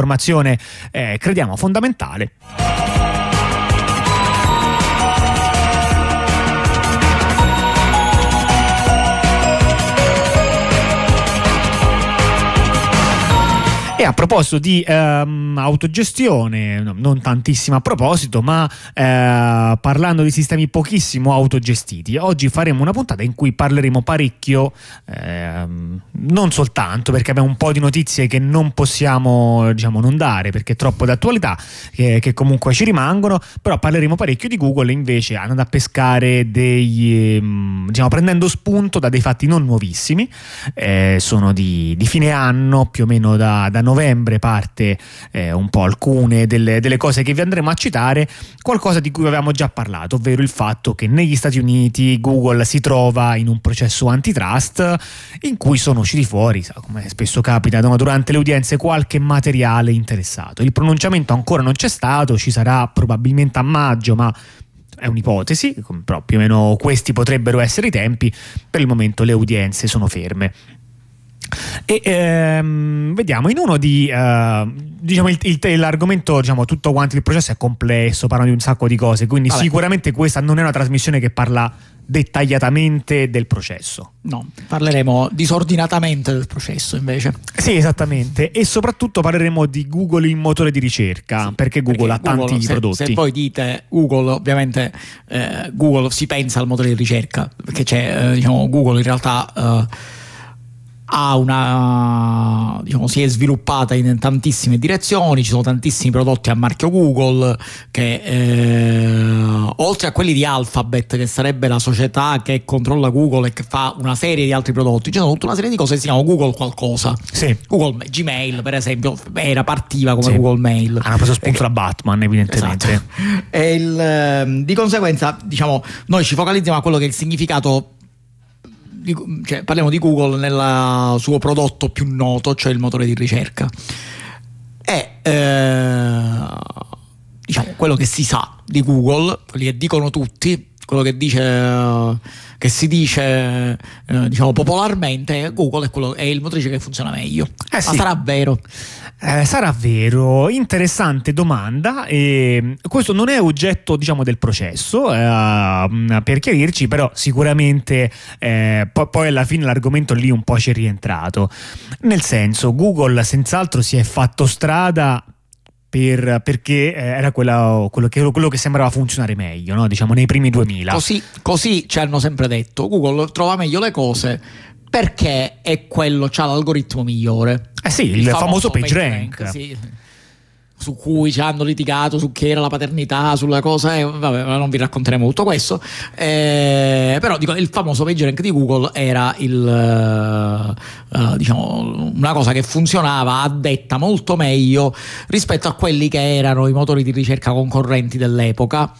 informazione eh, crediamo fondamentale. A proposito di ehm, autogestione, no, non tantissimo a proposito, ma eh, parlando di sistemi pochissimo autogestiti, oggi faremo una puntata in cui parleremo parecchio, ehm, non soltanto perché abbiamo un po' di notizie che non possiamo diciamo, non dare perché è troppo d'attualità, che, che comunque ci rimangono, però parleremo parecchio di Google invece andando a pescare dei, ehm, diciamo, prendendo spunto da dei fatti non nuovissimi, eh, sono di, di, fine anno, più o meno da, da novembre parte eh, un po' alcune delle, delle, cose che vi andremo a citare, qualcosa di cui avevamo già parlato, ovvero il fatto che negli Stati Uniti Google si trova in un processo antitrust in cui sono usciti fuori, come spesso capita durante le udienze, qualche materiale interessato. Il pronunciamento ancora non c'è stato, ci sarà probabilmente a maggio, ma è un'ipotesi, però più o meno questi potrebbero essere i tempi, per il momento le udienze sono ferme. E ehm, vediamo in uno di uh, diciamo il, il, l'argomento, diciamo, tutto quanto il processo è complesso, parlano di un sacco di cose, quindi Vabbè. sicuramente questa non è una trasmissione che parla dettagliatamente del processo. No, parleremo disordinatamente del processo invece. Sì, esattamente, e soprattutto parleremo di Google il motore di ricerca, sì, perché Google perché ha Google, tanti se, prodotti. Se poi dite Google, ovviamente eh, Google si pensa al motore di ricerca, perché c'è, eh, diciamo, Google in realtà... Eh, ha una, diciamo, si è sviluppata in tantissime direzioni, ci sono tantissimi prodotti a marchio Google che eh, oltre a quelli di Alphabet che sarebbe la società che controlla Google e che fa una serie di altri prodotti, ci sono tutta una serie di cose che si chiamano Google qualcosa. Sì. Google Gmail per esempio era partiva come sì. Google Mail. Hanno preso spunto da Batman evidentemente. Esatto. Il, ehm, di conseguenza diciamo noi ci focalizziamo a quello che è il significato di, cioè, parliamo di Google nel suo prodotto più noto, cioè il motore di ricerca. E eh, diciamo quello che si sa di Google, quelli che dicono tutti, quello che dice che si dice eh, diciamo popolarmente Google è, quello, è il motrice che funziona meglio eh sì. ma sarà vero eh, sarà vero, interessante domanda. E questo non è oggetto diciamo, del processo, eh, per chiarirci, però sicuramente eh, poi, poi, alla fine l'argomento lì un po' ci è rientrato. Nel senso, Google senz'altro si è fatto strada per, perché eh, era quella, quello, che, quello, che, sembrava funzionare meglio, no? diciamo nei primi 2000. Così, così ci hanno sempre detto, Google trova meglio le cose perché è quello, c'ha l'algoritmo migliore. Eh sì, il, il famoso, famoso page rank. rank sì. Su cui ci hanno litigato su chi era la paternità, sulla cosa, eh, vabbè, non vi racconteremo tutto questo. Eh, però dico, il famoso page di Google era il, uh, diciamo, una cosa che funzionava a detta molto meglio rispetto a quelli che erano i motori di ricerca concorrenti dell'epoca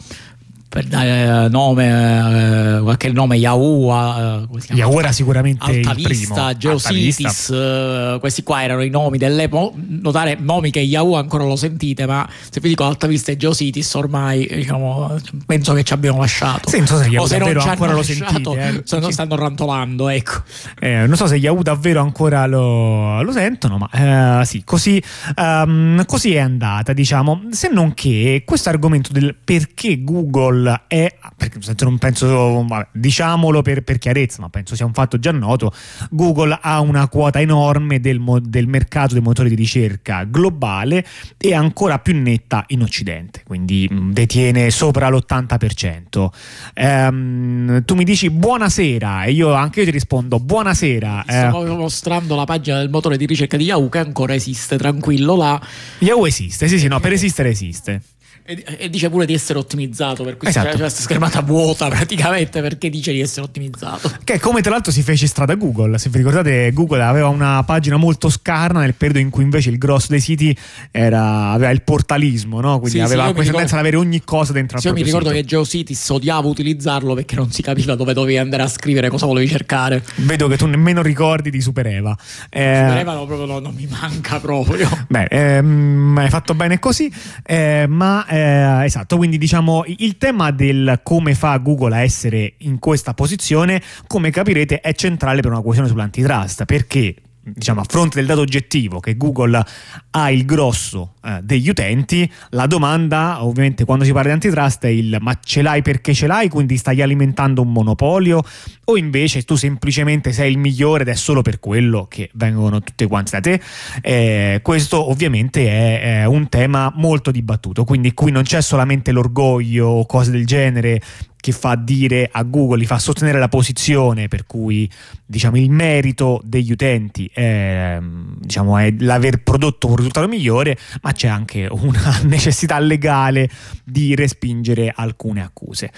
per dare nome, eh, qualche nome Yahoo, eh, Yahoo era sicuramente Alta il Vista, primo. Geocities, eh, questi qua erano i nomi dell'epoca, notare nomi che Yahoo ancora lo sentite, ma se vi dico Alta Vista e Geocities ormai diciamo, penso che ci abbiamo lasciato. Sì, non so se Yahoo se davvero ancora lo sentite. Eh. Se non stanno rantolando, ecco. Eh, non so se Yahoo davvero ancora lo, lo sentono, ma eh, sì, così, um, così è andata, diciamo. Se non che questo argomento del perché Google Google è, perché non penso, diciamolo per, per, chiarezza, ma penso sia un fatto già noto, Google ha una quota enorme del, del mercato dei motori di ricerca globale e ancora più netta in Occidente, quindi detiene sopra l'80%. Ehm, tu mi dici buonasera e io anche io ti rispondo buonasera. Ti eh, mostrando la pagina del motore di ricerca di Yahoo che ancora esiste, tranquillo là. Yahoo esiste, sì sì, no, per esistere esiste. E, e, dice pure di essere ottimizzato per questa esatto. schermata vuota praticamente perché dice di essere ottimizzato. Che come tra l'altro si fece strada Google. Se vi ricordate, Google aveva una pagina molto scarna nel periodo in cui invece il grosso dei siti era, aveva il portalismo, no? quindi sì, aveva sì, questa tendenza ad avere ogni cosa dentro sì, Io mi ricordo sito. che GeoCities odiava utilizzarlo perché non si capiva dove dovevi andare a scrivere cosa volevi cercare. Vedo che tu nemmeno ricordi di Supereva. Eh, Supereva no, proprio no, non mi manca proprio. Beh, ehm, hai fatto bene così, eh, ma. Eh, esatto, quindi diciamo il tema del come fa Google a essere in questa posizione, come capirete, è centrale per una questione sull'antitrust, perché diciamo, a fronte del dato oggettivo che Google ha il grosso eh, degli utenti, la domanda ovviamente quando si parla di antitrust è il ma ce l'hai perché ce l'hai, quindi stai alimentando un monopolio? O invece tu semplicemente sei il migliore ed è solo per quello che vengono tutte quante da te. Eh, questo ovviamente è, è un tema molto dibattuto, quindi qui non c'è solamente l'orgoglio o cose del genere che fa dire a Google, gli fa sostenere la posizione per cui diciamo, il merito degli utenti è, diciamo, è l'aver prodotto un risultato migliore, ma c'è anche una necessità legale di respingere alcune accuse.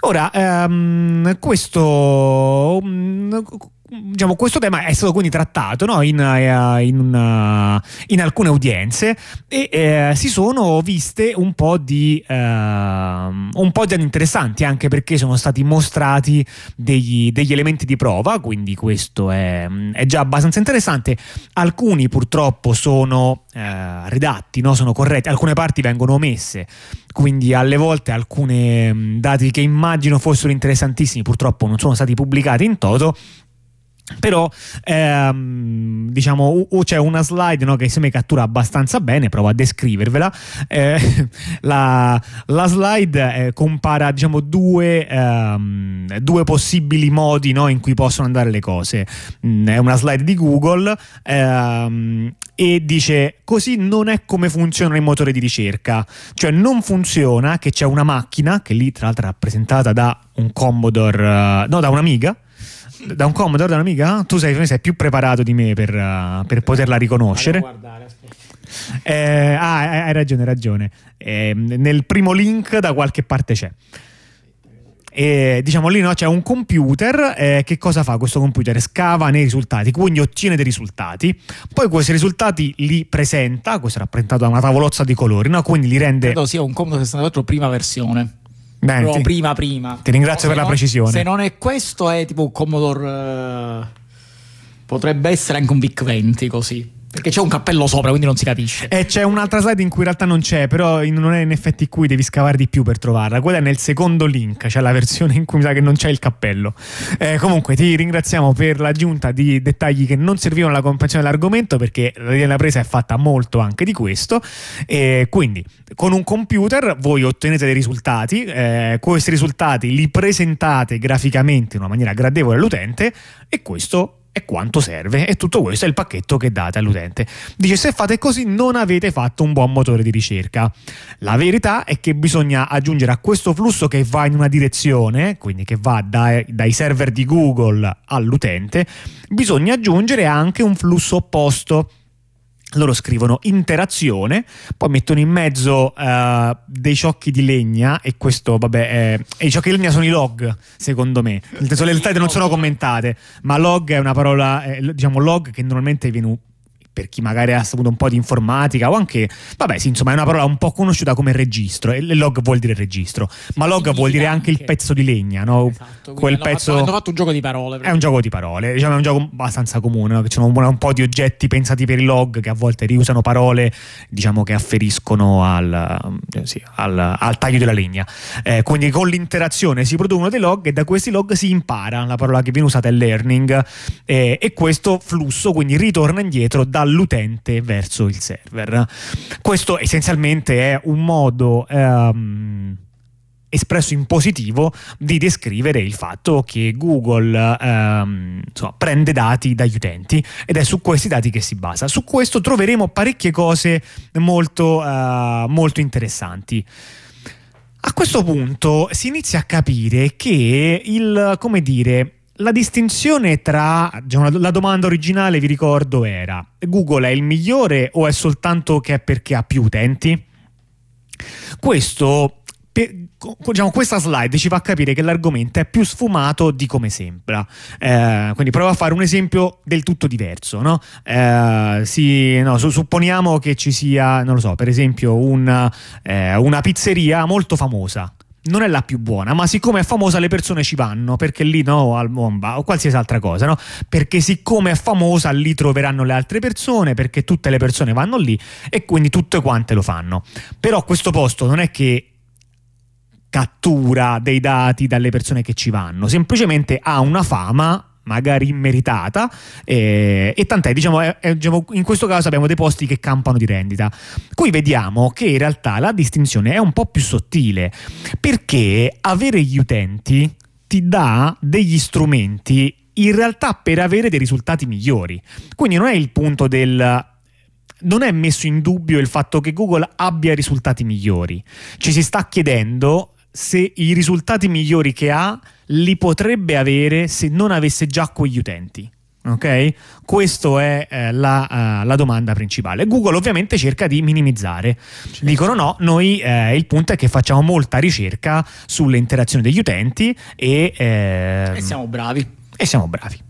Ora, ehm, questo diciamo, questo tema è stato quindi trattato no? in, uh, in, una, in, alcune udienze e eh, si sono viste un po' di uh, un po' di interessanti anche perché sono stati mostrati degli, degli elementi di prova quindi questo è, è, già abbastanza interessante alcuni purtroppo sono uh, redatti no? sono corretti alcune parti vengono omesse quindi alle volte alcuni dati che immagino fossero interessantissimi purtroppo non sono stati pubblicati in toto però ehm, diciamo c'è una slide no, che se mi cattura abbastanza bene provo a descrivervela. Eh, la, la, slide eh, compara diciamo due, ehm, due possibili modi no, in cui possono andare le cose. Mm, è una slide di Google ehm, e dice così non è come funziona il motore di ricerca cioè non funziona che c'è una macchina che lì tra l'altro è rappresentata da un Commodore no da un'Amiga da un Commodore, da un'amica? Tu sei, sei più preparato di me per, uh, per poterla riconoscere. Guardare, eh, ah, hai ragione, hai ragione. Eh, nel primo link da qualche parte c'è. E, diciamo lì no, c'è un computer eh, che cosa fa questo computer? Scava nei risultati, quindi ottiene dei risultati, poi questi risultati li presenta, questo è rappresentato da una tavolozza di colori, no? quindi li rende... Credo sia un Commodore 64 prima versione. Bene, ti, prima prima. Ti ringrazio per la non, precisione. Se non è questo è tipo un Commodore... Uh, potrebbe essere anche un VIC 20 così. Perché c'è un cappello sopra, quindi non si capisce. E c'è un'altra slide in cui in realtà non c'è, però non è in effetti qui, devi scavare di più per trovarla. Quella è nel secondo link, c'è la versione in cui mi sa che non c'è il cappello. Eh, comunque ti ringraziamo per l'aggiunta di dettagli che non servivano alla comprensione dell'argomento, perché la presa è fatta molto anche di questo. E quindi con un computer voi ottenete dei risultati, eh, questi risultati li presentate graficamente in una maniera gradevole all'utente e questo è quanto serve e tutto questo è il pacchetto che date all'utente. Dice se fate così non avete fatto un buon motore di ricerca. La verità è che bisogna aggiungere a questo flusso che va in una direzione, quindi che va dai, dai server di Google all'utente, bisogna aggiungere anche un flusso opposto loro scrivono interazione, poi mettono in mezzo uh, dei ciocchi di legna e questo, vabbè, è, e i ciocchi di legna sono i log, secondo me. Nel senso, le slide non sono commentate, ma log è una parola, eh, diciamo log che normalmente viene per chi magari ha saputo un po' di informatica o anche, vabbè, sì, insomma, è una parola un po' conosciuta come registro e log vuol dire registro, ma log vuol dire anche, il pezzo di legna, no? Esatto, Quel hanno pezzo fatto, hanno fatto un gioco di parole. È un gioco di parole, diciamo, è un gioco abbastanza comune, no? che c'è un, un, po' di oggetti pensati per il log che a volte riusano parole, diciamo, che afferiscono al, eh, sì, al, al taglio della legna. Eh, quindi con l'interazione si producono dei log e da questi log si impara, la parola che viene usata è learning eh, e questo flusso quindi ritorna indietro dal dall'utente verso il server. Questo essenzialmente è un modo ehm, espresso in positivo di descrivere il fatto che Google ehm, insomma, prende dati dagli utenti ed è su questi dati che si basa. Su questo troveremo parecchie cose molto, uh, molto interessanti. A questo punto si inizia a capire che il, come dire, la distinzione tra diciamo, la domanda originale, vi ricordo, era Google è il migliore o è soltanto che è perché ha più utenti? Questo per, diciamo, questa slide ci fa capire che l'argomento è più sfumato di come sembra. Eh, quindi provo a fare un esempio del tutto diverso. No? Eh, si, no, su, supponiamo che ci sia, non lo so, per esempio una, eh, una pizzeria molto famosa non è la più buona, ma siccome è famosa le persone ci vanno, perché lì no, al Momba o qualsiasi altra cosa, no? Perché siccome è famosa lì troveranno le altre persone, perché tutte le persone vanno lì e quindi tutte quante lo fanno. Però questo posto non è che cattura dei dati dalle persone che ci vanno, semplicemente ha una fama magari immeritata, eh, e tant'è, diciamo, è, diciamo, in questo caso abbiamo dei posti che campano di rendita. Qui vediamo che in realtà la distinzione è un po' più sottile, perché avere gli utenti ti dà degli strumenti in realtà per avere dei risultati migliori. Quindi non è il punto del non è messo in dubbio il fatto che Google abbia risultati migliori. Ci si sta chiedendo se i risultati migliori che ha li potrebbe avere se non avesse già quegli utenti. Ok? Questa è eh, la, uh, la, domanda principale. Google ovviamente cerca di minimizzare. Certo. Dicono no, noi eh, il punto è che facciamo molta ricerca sulle interazioni degli utenti e, eh, e siamo bravi. E siamo bravi.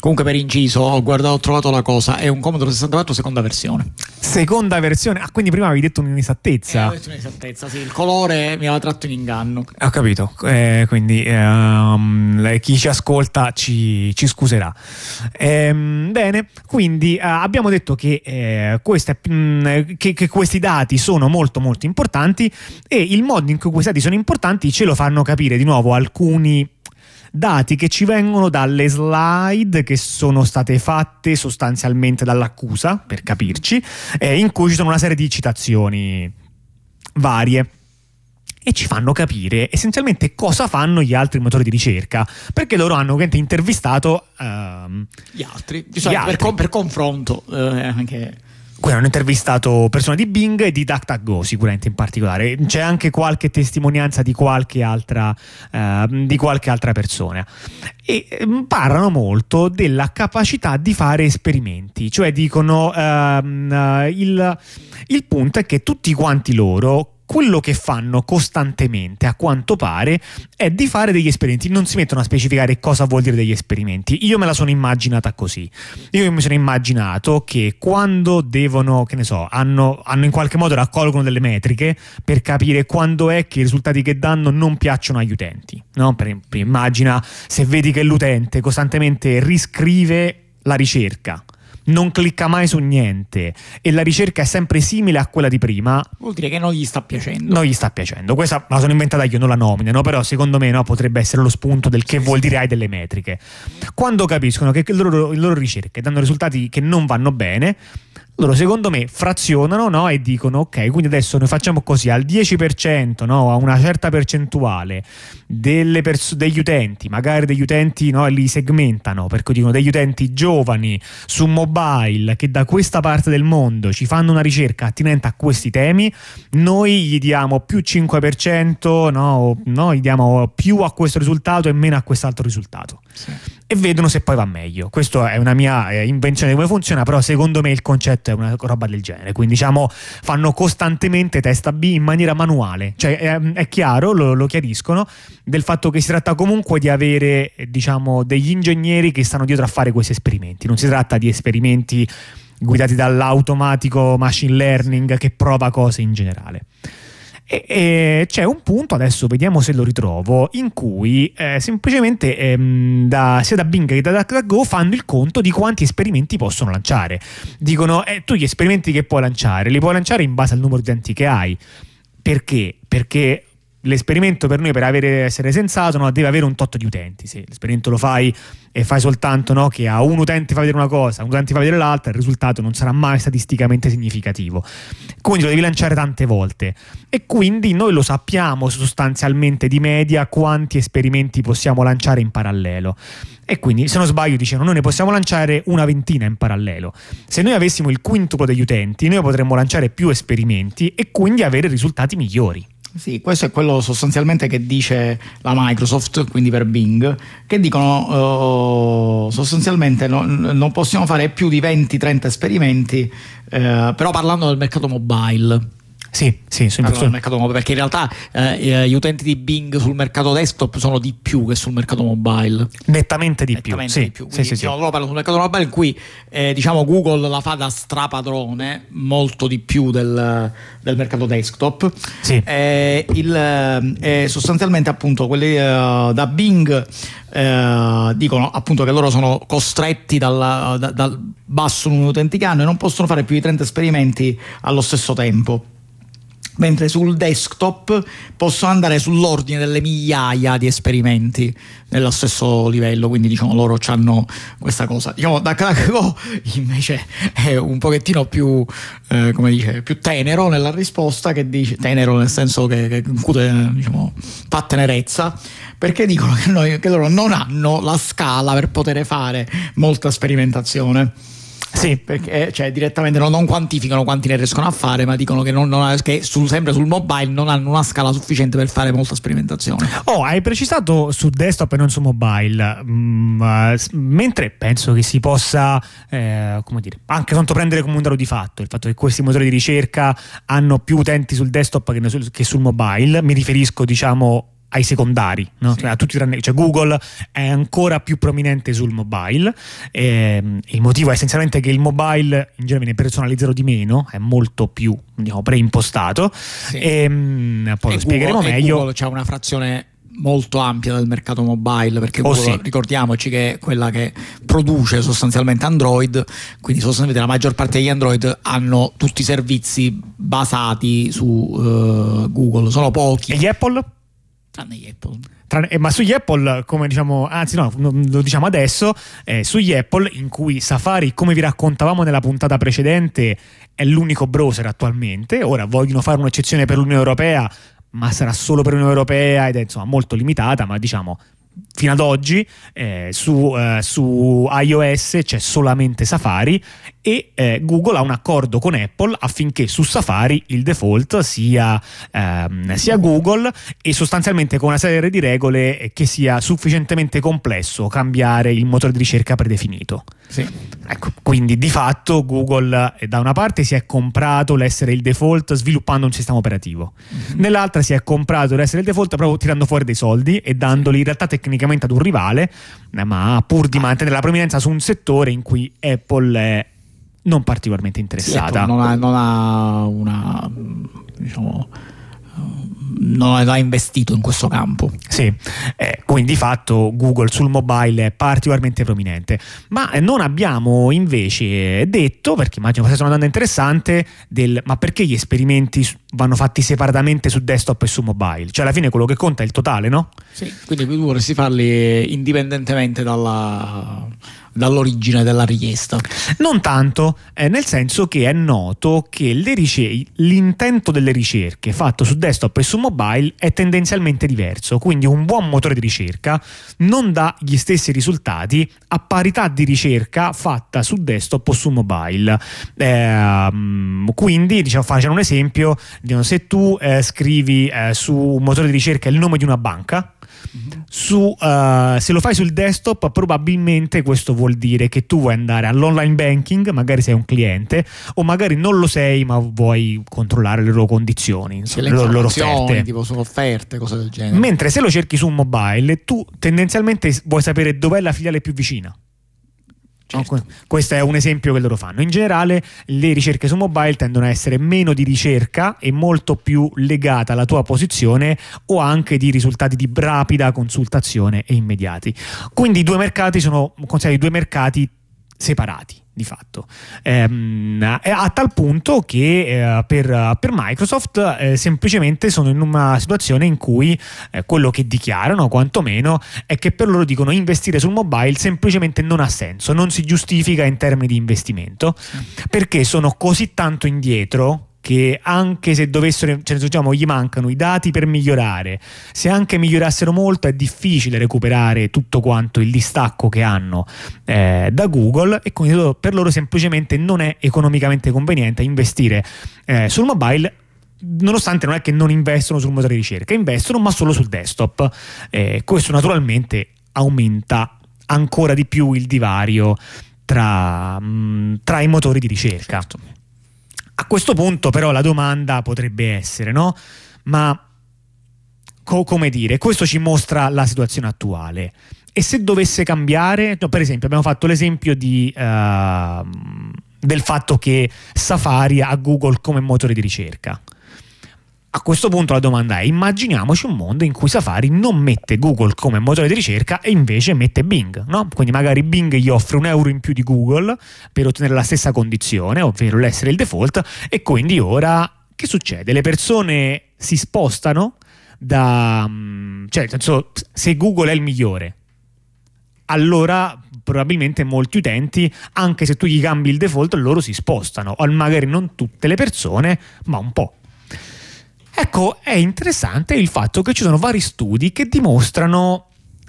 Comunque per inciso, ho guardato, ho trovato la cosa, è un Commodore 64 seconda versione. Seconda versione? Ah, quindi prima avevi detto un'inesattezza. Eh, detto un'inesattezza, sì, il colore mi aveva tratto in inganno. Ho capito, eh, quindi ehm, chi ci ascolta ci, ci scuserà. Ehm, bene, quindi eh, abbiamo detto che, eh, queste, mh, mm, che, che questi dati sono molto molto importanti e il modo in cui questi dati sono importanti ce lo fanno capire di nuovo alcuni dati che ci vengono dalle slide che sono state fatte sostanzialmente dall'accusa, per capirci, eh, in cui ci sono una serie di citazioni varie e ci fanno capire essenzialmente cosa fanno gli altri motori di ricerca perché loro hanno intervistato uh, gli altri, gli altri. Per, per, confronto eh, anche qui hanno intervistato persone di Bing e di DuckDuckGo sicuramente in particolare. C'è anche qualche testimonianza di qualche altra, uh, di qualche altra persona. E um, parlano molto della capacità di fare esperimenti. Cioè dicono uh, il, il punto è che tutti quanti loro quello che fanno costantemente, a quanto pare, è di fare degli esperimenti. Non si mettono a specificare cosa vuol dire degli esperimenti. Io me la sono immaginata così. Io mi sono immaginato che quando devono, che ne so, hanno, hanno in qualche modo raccolgono delle metriche per capire quando è che i risultati che danno non piacciono agli utenti. No? Per, immagina se vedi che l'utente costantemente riscrive la ricerca non clicca mai su niente e la ricerca è sempre simile a quella di prima, vuol dire che non gli sta piacendo. Non gli sta piacendo. Questa la sono inventata io, non la nominano, però secondo me no, potrebbe essere lo spunto del che vuol dire hai delle metriche. Quando capiscono che le loro, le loro ricerche danno risultati che non vanno bene, loro secondo me frazionano no? e dicono ok quindi adesso noi facciamo così al 10% no? a una certa percentuale pers- degli utenti magari degli utenti no? li segmentano perché dicono degli utenti giovani su mobile che da questa parte del mondo ci fanno una ricerca attinente a questi temi noi gli diamo più 5% no? no? gli diamo più a questo risultato e meno a quest'altro risultato sì. E vedono se poi va meglio questa è una mia eh, invenzione di come funziona però secondo me il concetto è una roba del genere. Quindi diciamo fanno costantemente testa B in maniera manuale. Cioè è, è chiaro, lo, lo, chiariscono, del fatto che si tratta comunque di avere diciamo degli ingegneri che stanno dietro a fare questi esperimenti. Non si tratta di esperimenti guidati dall'automatico machine learning che prova cose in generale. E, e c'è un punto, adesso vediamo se lo ritrovo, in cui eh, semplicemente ehm, da, sia da Bing che da DuckDuckGo fanno il conto di quanti esperimenti possono lanciare. Dicono, eh, tu gli esperimenti che puoi lanciare, li puoi lanciare in base al numero di utenti che hai. Perché? Perché l'esperimento per noi per avere, essere sensato no, deve avere un tot di utenti se l'esperimento lo fai e fai soltanto no, che a un utente fa vedere una cosa, a un utente fa vedere l'altra, il risultato non sarà mai statisticamente significativo. Quindi lo devi lanciare tante volte e quindi noi lo sappiamo sostanzialmente di media quanti esperimenti possiamo lanciare in parallelo. E quindi, se non sbaglio, dicevano, noi ne possiamo lanciare una ventina in parallelo. Se noi avessimo il quintuplo degli utenti, noi potremmo lanciare più esperimenti e quindi avere risultati migliori. Sì, questo è quello sostanzialmente che dice la Microsoft, quindi per Bing, che dicono uh, sostanzialmente no, non possiamo fare più di 20-30 esperimenti, uh, però parlando del mercato mobile. Sì, sì, allora, mercato mobile, perché in realtà eh, gli utenti di Bing sul mercato desktop sono di più che sul mercato mobile. Nettamente di Nettamente più. Sì, di più. Quindi, sì, sì, loro parlano sul mercato mobile in cui eh, diciamo Google la fa da strapadrone molto di più del, del mercato desktop. Sì. Eh, il, eh, sostanzialmente appunto quelli uh, da Bing eh, dicono appunto che loro sono costretti dal, da, dal basso numero di utenti che hanno e non possono fare più di 30 esperimenti allo stesso tempo mentre sul desktop possono andare sull'ordine delle migliaia di esperimenti nello stesso livello, quindi diciamo loro hanno questa cosa. Diciamo DuckDuckGo invece è un pochettino più, eh, come dice, più tenero nella risposta, che dice tenero nel senso che, che incute, diciamo, fa tenerezza, perché dicono che, noi, che loro non hanno la scala per poter fare molta sperimentazione. Sì, perché cioè, direttamente non, non, quantificano quanti ne riescono a fare, ma dicono che, non, non, che sul, sempre sul mobile non hanno una scala sufficiente per fare molta sperimentazione. Oh, hai precisato su desktop e non su mobile, mm, uh, mentre penso che si possa, eh, come dire, anche tanto prendere come un dato di fatto il fatto che questi motori di ricerca hanno più utenti sul desktop che, che sul mobile. Mi riferisco, diciamo, ai secondari, no? sì. a tutti tranne, cioè Google è ancora più prominente sul mobile. Ehm, il motivo è essenzialmente che il mobile in genere viene personalizzato di meno, è molto più diciamo, preimpostato. Sì. Ehm, e, poi e lo spiegheremo Google, meglio. Google c'è una frazione molto ampia del mercato mobile perché oh, Google, sì. ricordiamoci che è quella che produce sostanzialmente Android quindi sostanzialmente la maggior parte degli Android hanno tutti i servizi basati su uh, Google sono pochi e gli Apple? Tranne gli Apple. Tranne, eh, ma sugli Apple, come diciamo, anzi no, lo diciamo adesso, eh, sugli Apple in cui Safari, come vi raccontavamo nella puntata precedente, è l'unico browser attualmente, ora vogliono fare un'eccezione per l'Unione Europea, ma sarà solo per l'Unione Europea ed è insomma molto limitata, ma diciamo fino ad oggi eh, su, eh, su, iOS c'è solamente Safari e eh, Google ha un accordo con Apple affinché su Safari il default sia, ehm, sia, Google e sostanzialmente con una serie di regole che sia sufficientemente complesso cambiare il motore di ricerca predefinito. Sì. Ecco, quindi di fatto Google eh, da una parte si è comprato l'essere il default sviluppando un sistema operativo, mm-hmm. nell'altra si è comprato l'essere il default proprio tirando fuori dei soldi e dandoli in realtà tecnicamente ad un rivale, eh, ma pur di mantenere la prominenza su un settore in cui Apple è non particolarmente interessata. Sì, non, ha, non ha una diciamo non ha investito in questo campo. Sì, eh, quindi di fatto Google sul mobile è particolarmente prominente. Ma eh, non abbiamo invece detto, perché immagino questa sia una domanda interessante, del ma perché gli esperimenti vanno fatti separatamente su desktop e su mobile? Cioè alla fine quello che conta è il totale, no? Sì, quindi tu vorresti farli indipendentemente dalla dall'origine della richiesta. Non tanto, eh, nel senso che è noto che ricer- l'intento delle ricerche fatto su desktop e su mobile è tendenzialmente diverso, quindi un buon motore di ricerca non dà gli stessi risultati a parità di ricerca fatta su desktop o su mobile. Eh, quindi, diciamo, facciamo un esempio, se tu eh, scrivi eh, su un motore di ricerca il nome di una banca, su, uh, se lo fai sul desktop, probabilmente questo vuol dire che tu vuoi andare all'online banking, magari sei un cliente, o magari non lo sei, ma vuoi controllare le loro condizioni, insomma, le, loro, loro offerte. tipo sono offerte, cose del genere. Mentre se lo cerchi su un mobile, tu tendenzialmente vuoi sapere dov'è la filiale più vicina. Certo. Questo è un esempio che loro fanno. In generale, le ricerche su mobile tendono a essere meno di ricerca e molto più legate alla tua posizione o anche di risultati di rapida consultazione e immediati. Quindi i due mercati sono considerati due mercati separati di fatto, ehm, a tal punto che eh, per, per, Microsoft eh, semplicemente sono in una situazione in cui eh, quello che dichiarano quantomeno è che per loro dicono investire sul mobile semplicemente non ha senso, non si giustifica in termini di investimento perché sono così tanto indietro che anche se dovessero, cioè, diciamo, gli mancano i dati per migliorare, se anche migliorassero molto è difficile recuperare tutto quanto il distacco che hanno eh, da Google e quindi per loro semplicemente non è economicamente conveniente investire eh, sul mobile nonostante non è che non investono sul motore di ricerca, investono ma solo sul desktop. Eh, questo naturalmente aumenta ancora di più il divario tra, mh, mm, tra i motori di ricerca. Certo. A questo punto però la domanda potrebbe essere, no? Ma co- come dire, questo ci mostra la situazione attuale. E se dovesse cambiare, no, per esempio abbiamo fatto l'esempio di, uh, del fatto che Safari ha Google come motore di ricerca. A questo punto la domanda è, immaginiamoci un mondo in cui Safari non mette Google come motore di ricerca e invece mette Bing, no? Quindi magari Bing gli offre un euro in più di Google per ottenere la stessa condizione, ovvero l'essere il default, e quindi ora che succede? Le persone si spostano da... cioè, nel senso, se Google è il migliore, allora probabilmente molti utenti, anche se tu gli cambi il default, loro si spostano, o magari non tutte le persone, ma un po'. Ecco, è interessante il fatto che ci sono vari studi che dimostrano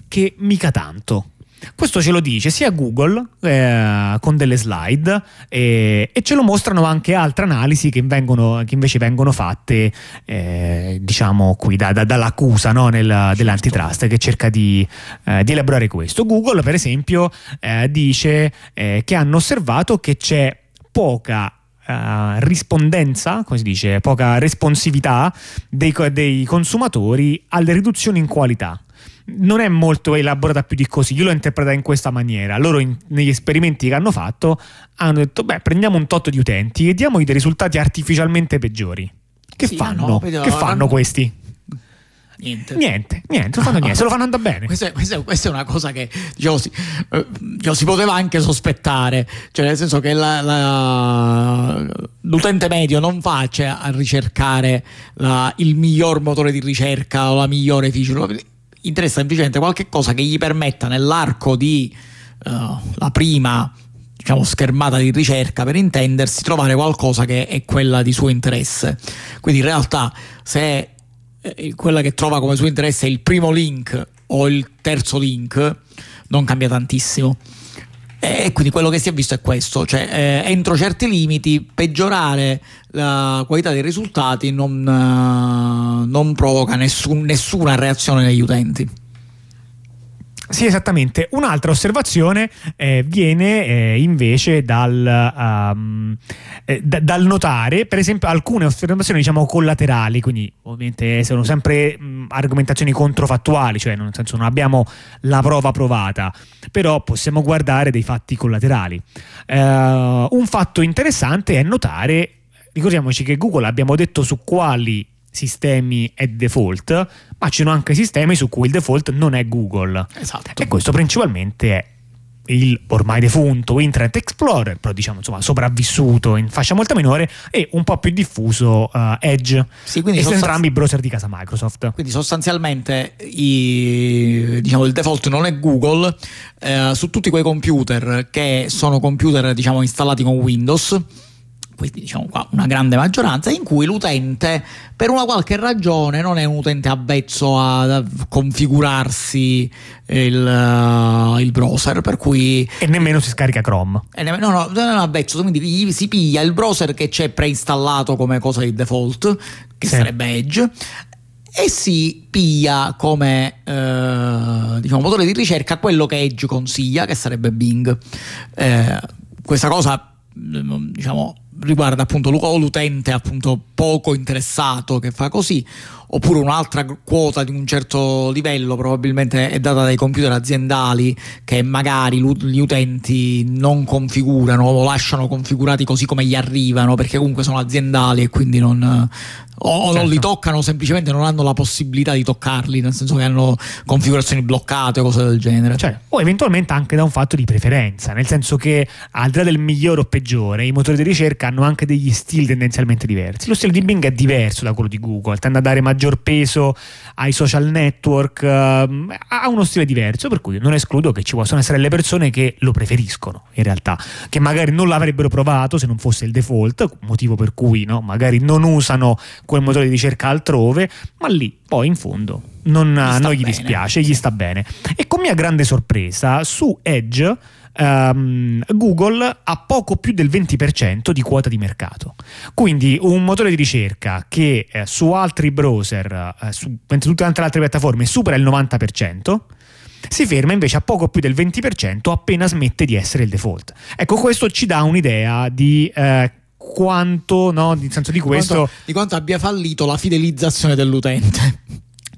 che mica tanto. Questo ce lo dice sia Google eh, con delle slide eh, e ce lo mostrano anche altre analisi che, vengono, che invece vengono fatte eh, diciamo qui da, da, dall'accusa no, nel, dell'antitrust che cerca di, eh, di, elaborare questo. Google per esempio eh, dice eh, che hanno osservato che c'è poca Uh, rispondenza, come si dice, poca responsività dei, dei, consumatori alle riduzioni in qualità non è molto elaborata più di così. Io l'ho interpretata in questa maniera. Loro, in, negli esperimenti che hanno fatto, hanno detto: Beh, prendiamo un tot di utenti e diamogli dei risultati artificialmente peggiori. Che sì, fanno? No, che fanno questi? Niente. Niente, niente, non fanno niente, se lo fanno andare bene. Questa è, questa, è, questa è, una cosa che diciamo, si, eh, diciamo, si, poteva anche sospettare, cioè nel senso che la, la, l'utente medio non face a ricercare la, il miglior motore di ricerca o la migliore feature interessa semplicemente qualche cosa che gli permetta nell'arco di uh, la prima diciamo, schermata di ricerca per intendersi trovare qualcosa che è quella di suo interesse quindi in realtà se eh, quella che trova come suo interesse il primo link o il terzo link non cambia tantissimo e quindi quello che si è visto è questo, cioè eh, entro certi limiti peggiorare la qualità dei risultati non, uh, non provoca nessun, nessuna reazione negli utenti. Sì, esattamente. Un'altra osservazione eh, viene eh, invece dal, um, eh, d- dal, notare, per esempio, alcune osservazioni diciamo collaterali, quindi ovviamente sono sempre mh, argomentazioni controfattuali, cioè nel senso non abbiamo la prova provata, però possiamo guardare dei fatti collaterali. Uh, un fatto interessante è notare, ricordiamoci che Google abbiamo detto su quali sistemi è default, ma ci sono anche sistemi su cui il default non è Google. Esatto. E questo principalmente è il ormai defunto Internet Explorer, però diciamo insomma sopravvissuto in fascia molto minore e un po' più diffuso uh, Edge. Sì, quindi sostanzi- entrambi i browser di casa Microsoft. Quindi sostanzialmente i, diciamo, il default non è Google eh, su tutti quei computer che sono computer diciamo installati con Windows quindi diciamo qua una grande maggioranza, in cui l'utente per una qualche ragione non è un utente avvezzo a configurarsi il, uh, il browser, per cui... E nemmeno si scarica Chrome. Ne- no, no, non è avvezzo, quindi si piglia il browser che c'è preinstallato come cosa di default, che sì. sarebbe Edge, e si piglia come eh, diciamo, motore di ricerca quello che Edge consiglia, che sarebbe Bing. Eh, questa cosa diciamo riguarda appunto l'utente appunto poco interessato che fa così oppure un'altra quota di un certo livello probabilmente è data dai computer aziendali che magari gli utenti non configurano o lasciano configurati così come gli arrivano perché comunque sono aziendali e quindi non, o certo. non li toccano semplicemente non hanno la possibilità di toccarli nel senso che hanno configurazioni bloccate o cose del genere cioè, o eventualmente anche da un fatto di preferenza nel senso che al di là del migliore o peggiore i motori di ricerca hanno anche degli stili tendenzialmente diversi lo stile di Bing è diverso da quello di Google tende a dare maggiore maggior peso ai social network, uh, ha uno stile diverso, per cui non escludo che ci possano essere le persone che lo preferiscono in realtà, che magari non l'avrebbero provato se non fosse il default, motivo per cui no, magari non usano quel motore di ricerca altrove, ma lì poi in fondo non, non gli dispiace, gli sta bene. E con mia grande sorpresa su Edge um, Google ha poco più del 20% di quota di mercato. Quindi un motore di ricerca che eh, su altri browser, eh, su, mentre tutte le altre piattaforme supera il 90%, si ferma invece a poco più del 20% appena smette di essere il default. Ecco, questo ci dà un'idea di eh, quanto, no, nel senso di questo... Quanto, di quanto abbia fallito la fidelizzazione dell'utente.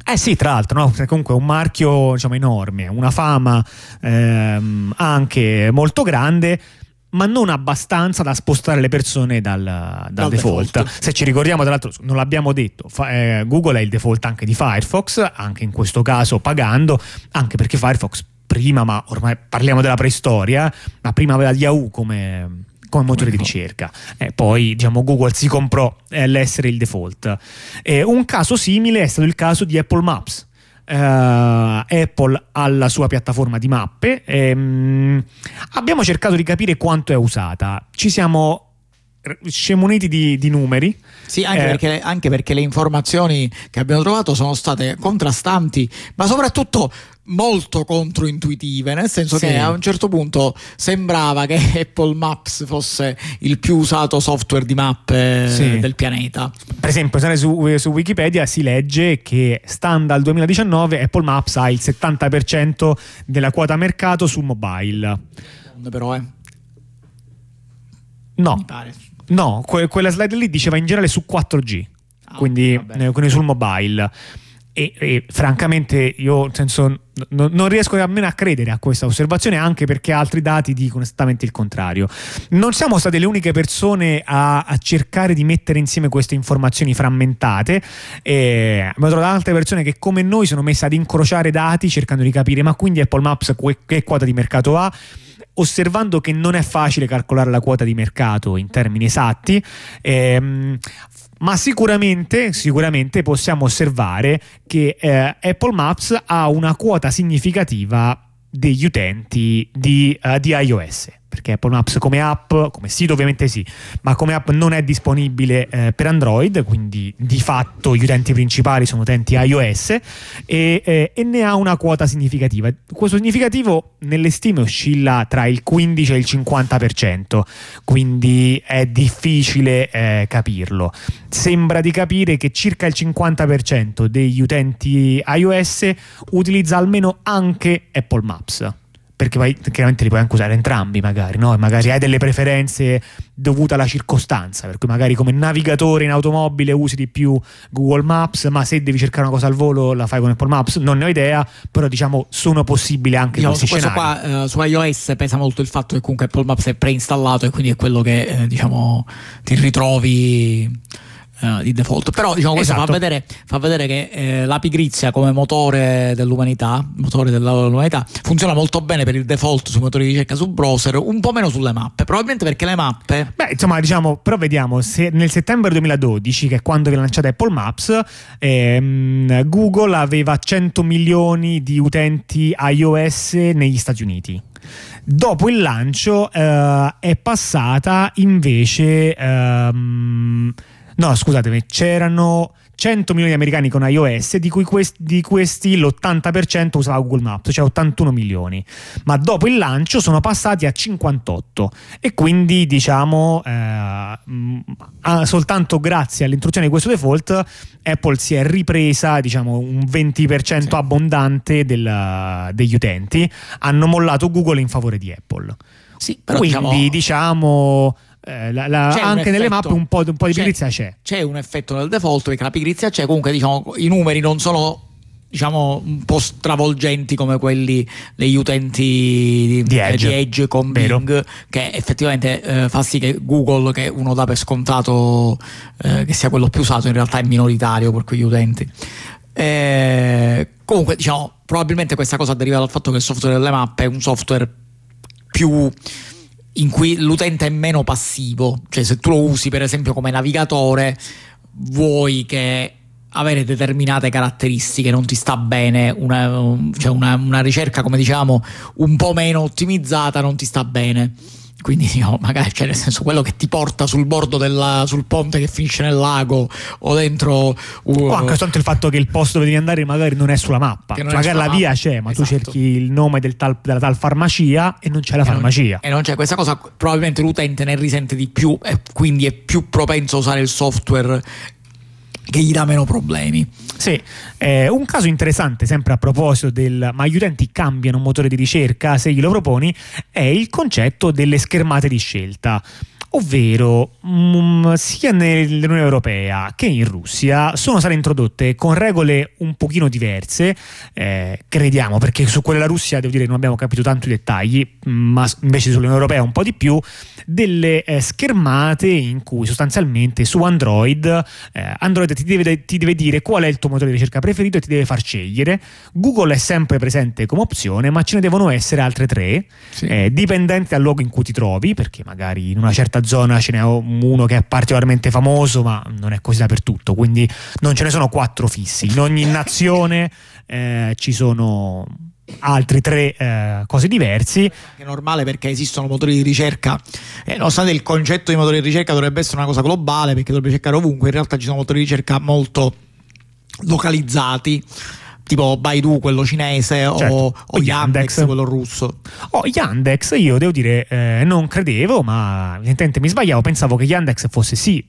Eh sì, tra l'altro, no? comunque è un marchio diciamo, enorme, una fama ehm, anche molto grande ma non abbastanza da spostare le persone dal, dal, dal default. default. Se ci ricordiamo, tra l'altro, non l'abbiamo detto, fa, eh, Google è il default anche di Firefox, anche in questo caso pagando, anche perché Firefox prima, ma ormai parliamo della preistoria, ma prima aveva Yahoo come come motore di ricerca. Eh, poi diciamo, Google si comprò eh, l'essere il default. Eh, un caso simile è stato il caso di Apple Maps. Uh, Apple ha la sua piattaforma di mappe. Ehm, abbiamo cercato di capire quanto è usata. Ci siamo scemuniti di, di numeri. Sì, anche, eh, perché, anche, perché, le informazioni che abbiamo trovato sono state contrastanti, ma soprattutto molto controintuitive, nel senso sì. che a un certo punto sembrava che Apple Maps fosse il più usato software di mappe sì. del pianeta. Per esempio, su, su, Wikipedia si legge che stand al 2019 Apple Maps ha il 70% della quota mercato su mobile. Però, eh. No. No, que- quella slide lì diceva in generale su 4G, ah, quindi, eh, quindi, sul mobile. E, e francamente io senso, no, non riesco nemmeno a credere a questa osservazione anche perché altri dati dicono esattamente il contrario. Non siamo state le uniche persone a, a cercare di mettere insieme queste informazioni frammentate e abbiamo trovato altre persone che come noi sono messe ad incrociare dati cercando di capire ma quindi Apple Maps che quota di mercato ha osservando che non è facile calcolare la quota di mercato in termini esatti, ehm, ma sicuramente, sicuramente, possiamo osservare che eh, Apple Maps ha una quota significativa degli utenti di, uh, di iOS perché Apple Maps come app, come sito ovviamente sì, ma come app non è disponibile eh, per Android, quindi di fatto gli utenti principali sono utenti iOS e, eh, e, ne ha una quota significativa. Questo significativo nelle stime oscilla tra il 15 e il 50%, quindi è difficile eh, capirlo. Sembra di capire che circa il 50% degli utenti iOS utilizza almeno anche Apple Maps perché poi chiaramente li puoi anche usare entrambi magari, no? magari hai delle preferenze dovute alla circostanza, per cui magari come navigatore in automobile usi di più Google Maps, ma se devi cercare una cosa al volo la fai con Apple Maps, non ne ho idea, però diciamo sono possibili anche diciamo, questi questo qua uh, su iOS pesa molto il fatto che comunque Apple Maps è preinstallato e quindi è quello che eh, diciamo ti ritrovi uh, di default. Però diciamo, questo esatto. fa, vedere, fa, vedere, che eh, la pigrizia come motore dell'umanità, motore dell'umanità, funziona molto bene per il default sui motori di ricerca su browser, un po' meno sulle mappe. Probabilmente perché le mappe. Beh, insomma, diciamo, però vediamo se nel settembre 2012, che è quando viene lanciata Apple Maps, ehm, Google aveva 100 milioni di utenti iOS negli Stati Uniti. Dopo il lancio eh, è passata invece ehm, No, scusatemi, c'erano 100 milioni di americani con iOS, di cui questi, di questi l'80% usava Google Maps, cioè 81 milioni. Ma dopo il lancio sono passati a 58 e quindi diciamo eh, soltanto grazie all'introduzione di questo default Apple si è ripresa diciamo un 20% sì. abbondante del, degli utenti, hanno mollato Google in favore di Apple. Sì, però quindi diciamo, diciamo eh, la, la, anche nelle mappe un po', un po di pigrizia c'è. C'è un effetto nel default perché la pigrizia c'è, comunque diciamo i numeri non sono diciamo un po' stravolgenti come quelli degli utenti di, di, Edge. di Edge, con Vero. Bing che effettivamente eh, fa sì che Google che uno dà per scontato eh, che sia quello più usato in realtà è minoritario per quegli utenti eh, comunque diciamo probabilmente questa cosa deriva dal fatto che il software delle mappe è un software più in cui l'utente è meno passivo, cioè se tu lo usi per esempio come navigatore, vuoi che avere determinate caratteristiche non ti sta bene, una, cioè una, una ricerca come diciamo un po' meno ottimizzata non ti sta bene quindi no, magari cioè nel senso quello che ti porta sul bordo della, sul ponte che finisce nel lago o dentro uh, o anche soltanto il fatto che il posto dove devi andare magari non è sulla mappa cioè, magari la via c'è ma esatto. tu cerchi il nome del tal, della tal farmacia e non c'è la e farmacia non, e non c'è questa cosa probabilmente l'utente ne risente di più e quindi è più propenso a usare il software che gli dà meno problemi. Sì, eh, un caso interessante, sempre a proposito del ma gli utenti cambiano motore di ricerca se glielo proponi, è il concetto delle schermate di scelta. Ovvero mm, sia nell'Unione Europea che in Russia sono state introdotte con regole un pochino diverse, eh, crediamo, perché su quella Russia devo dire non abbiamo capito tanto i dettagli, ma invece sull'Unione Europea un po' di più, delle eh, schermate in cui sostanzialmente su Android, eh, Android ti deve, ti deve dire qual è il tuo motore di ricerca preferito e ti deve far scegliere. Google è sempre presente come opzione, ma ce ne devono essere altre tre, sì. eh, dipendenti dal luogo in cui ti trovi, perché magari in una certa zona ce n'è uno che è particolarmente famoso, ma non è così dappertutto, quindi non ce ne sono quattro fissi. In ogni nazione eh, ci sono altri tre eh, cose diversi. È normale perché esistono motori di ricerca, eh, nonostante il concetto di motori di ricerca dovrebbe essere una cosa globale perché dovrebbe cercare ovunque, in realtà ci sono motori di ricerca molto localizzati tipo Baidu, quello cinese, certo. o, o, Yandex, Yandex, quello russo. Oh, Yandex, io devo dire, eh, non credevo, ma evidentemente mi sbagliavo. Pensavo che Yandex fosse sì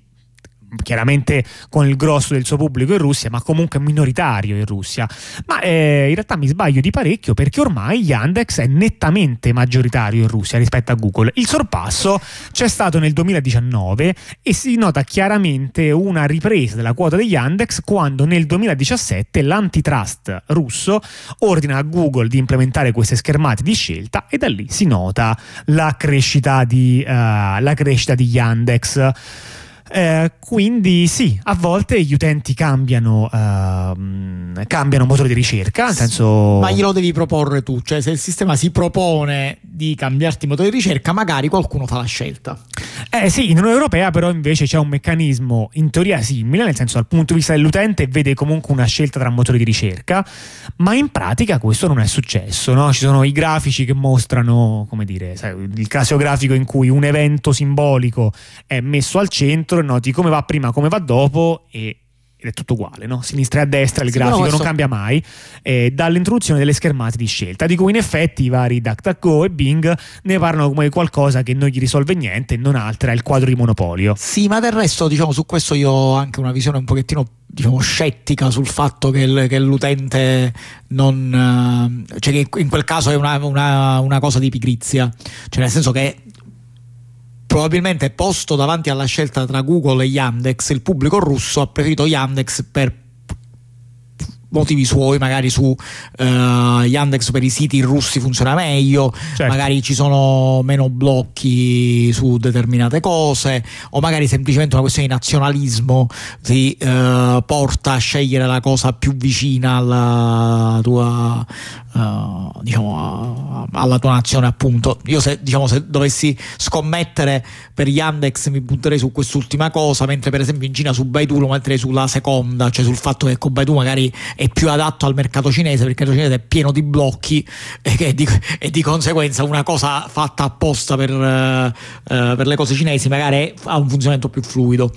chiaramente con il grosso del suo pubblico in Russia, ma comunque minoritario in Russia. Ma eh, in realtà mi sbaglio di parecchio perché ormai Yandex è nettamente maggioritario in Russia rispetto a Google. Il sorpasso c'è stato nel 2019 e si nota chiaramente una ripresa della quota di Yandex quando nel 2017 l'antitrust russo ordina a Google di implementare queste schermate di scelta e da lì si nota la crescita di, uh, la crescita di Yandex. Eh, quindi sì, a volte gli utenti cambiano, uh, cambiano motore di ricerca, nel senso... Ma glielo devi proporre tu, cioè se il sistema si propone di cambiarti motore di ricerca, magari qualcuno fa la scelta. Eh sì, in Unione Europea però invece c'è un meccanismo in teoria simile, nel senso dal punto di vista dell'utente vede comunque una scelta tra motori di ricerca, ma in pratica questo non è successo, no? Ci sono i grafici che mostrano, come dire, sai, il classico grafico in cui un evento simbolico è messo al centro noti come va prima, come va dopo e è tutto uguale, no? sinistra e a destra il sì, grafico non cambia mai, eh, dall'introduzione delle schermate di scelta, di cui in effetti i vari DuckDuckGo e Bing ne parlano come qualcosa che non gli risolve niente, non altera il quadro di monopolio. Sì, ma del resto, diciamo, su questo io ho anche una visione un pochettino diciamo, scettica sul fatto che, il, che l'utente non... cioè che in quel caso è una, una, una cosa di pigrizia, cioè nel senso che probabilmente posto davanti alla scelta tra Google e Yandex, il pubblico russo ha preferito Yandex per motivi suoi, magari su uh, Yandex per i siti russi funziona meglio, certo. magari ci sono meno blocchi su determinate cose, o magari semplicemente una questione di nazionalismo ti uh, porta a scegliere la cosa più vicina alla tua, uh, diciamo, alla tua nazione, appunto. Io se, diciamo, se dovessi scommettere per Yandex mi butterei su quest'ultima cosa, mentre per esempio in Cina su Baidu lo metterei sulla seconda, cioè sul fatto che con Baidu magari è più adatto al mercato cinese perché il mercato cinese è pieno di blocchi e, di, e di conseguenza una cosa fatta apposta per, uh, per, le cose cinesi magari ha un funzionamento più fluido.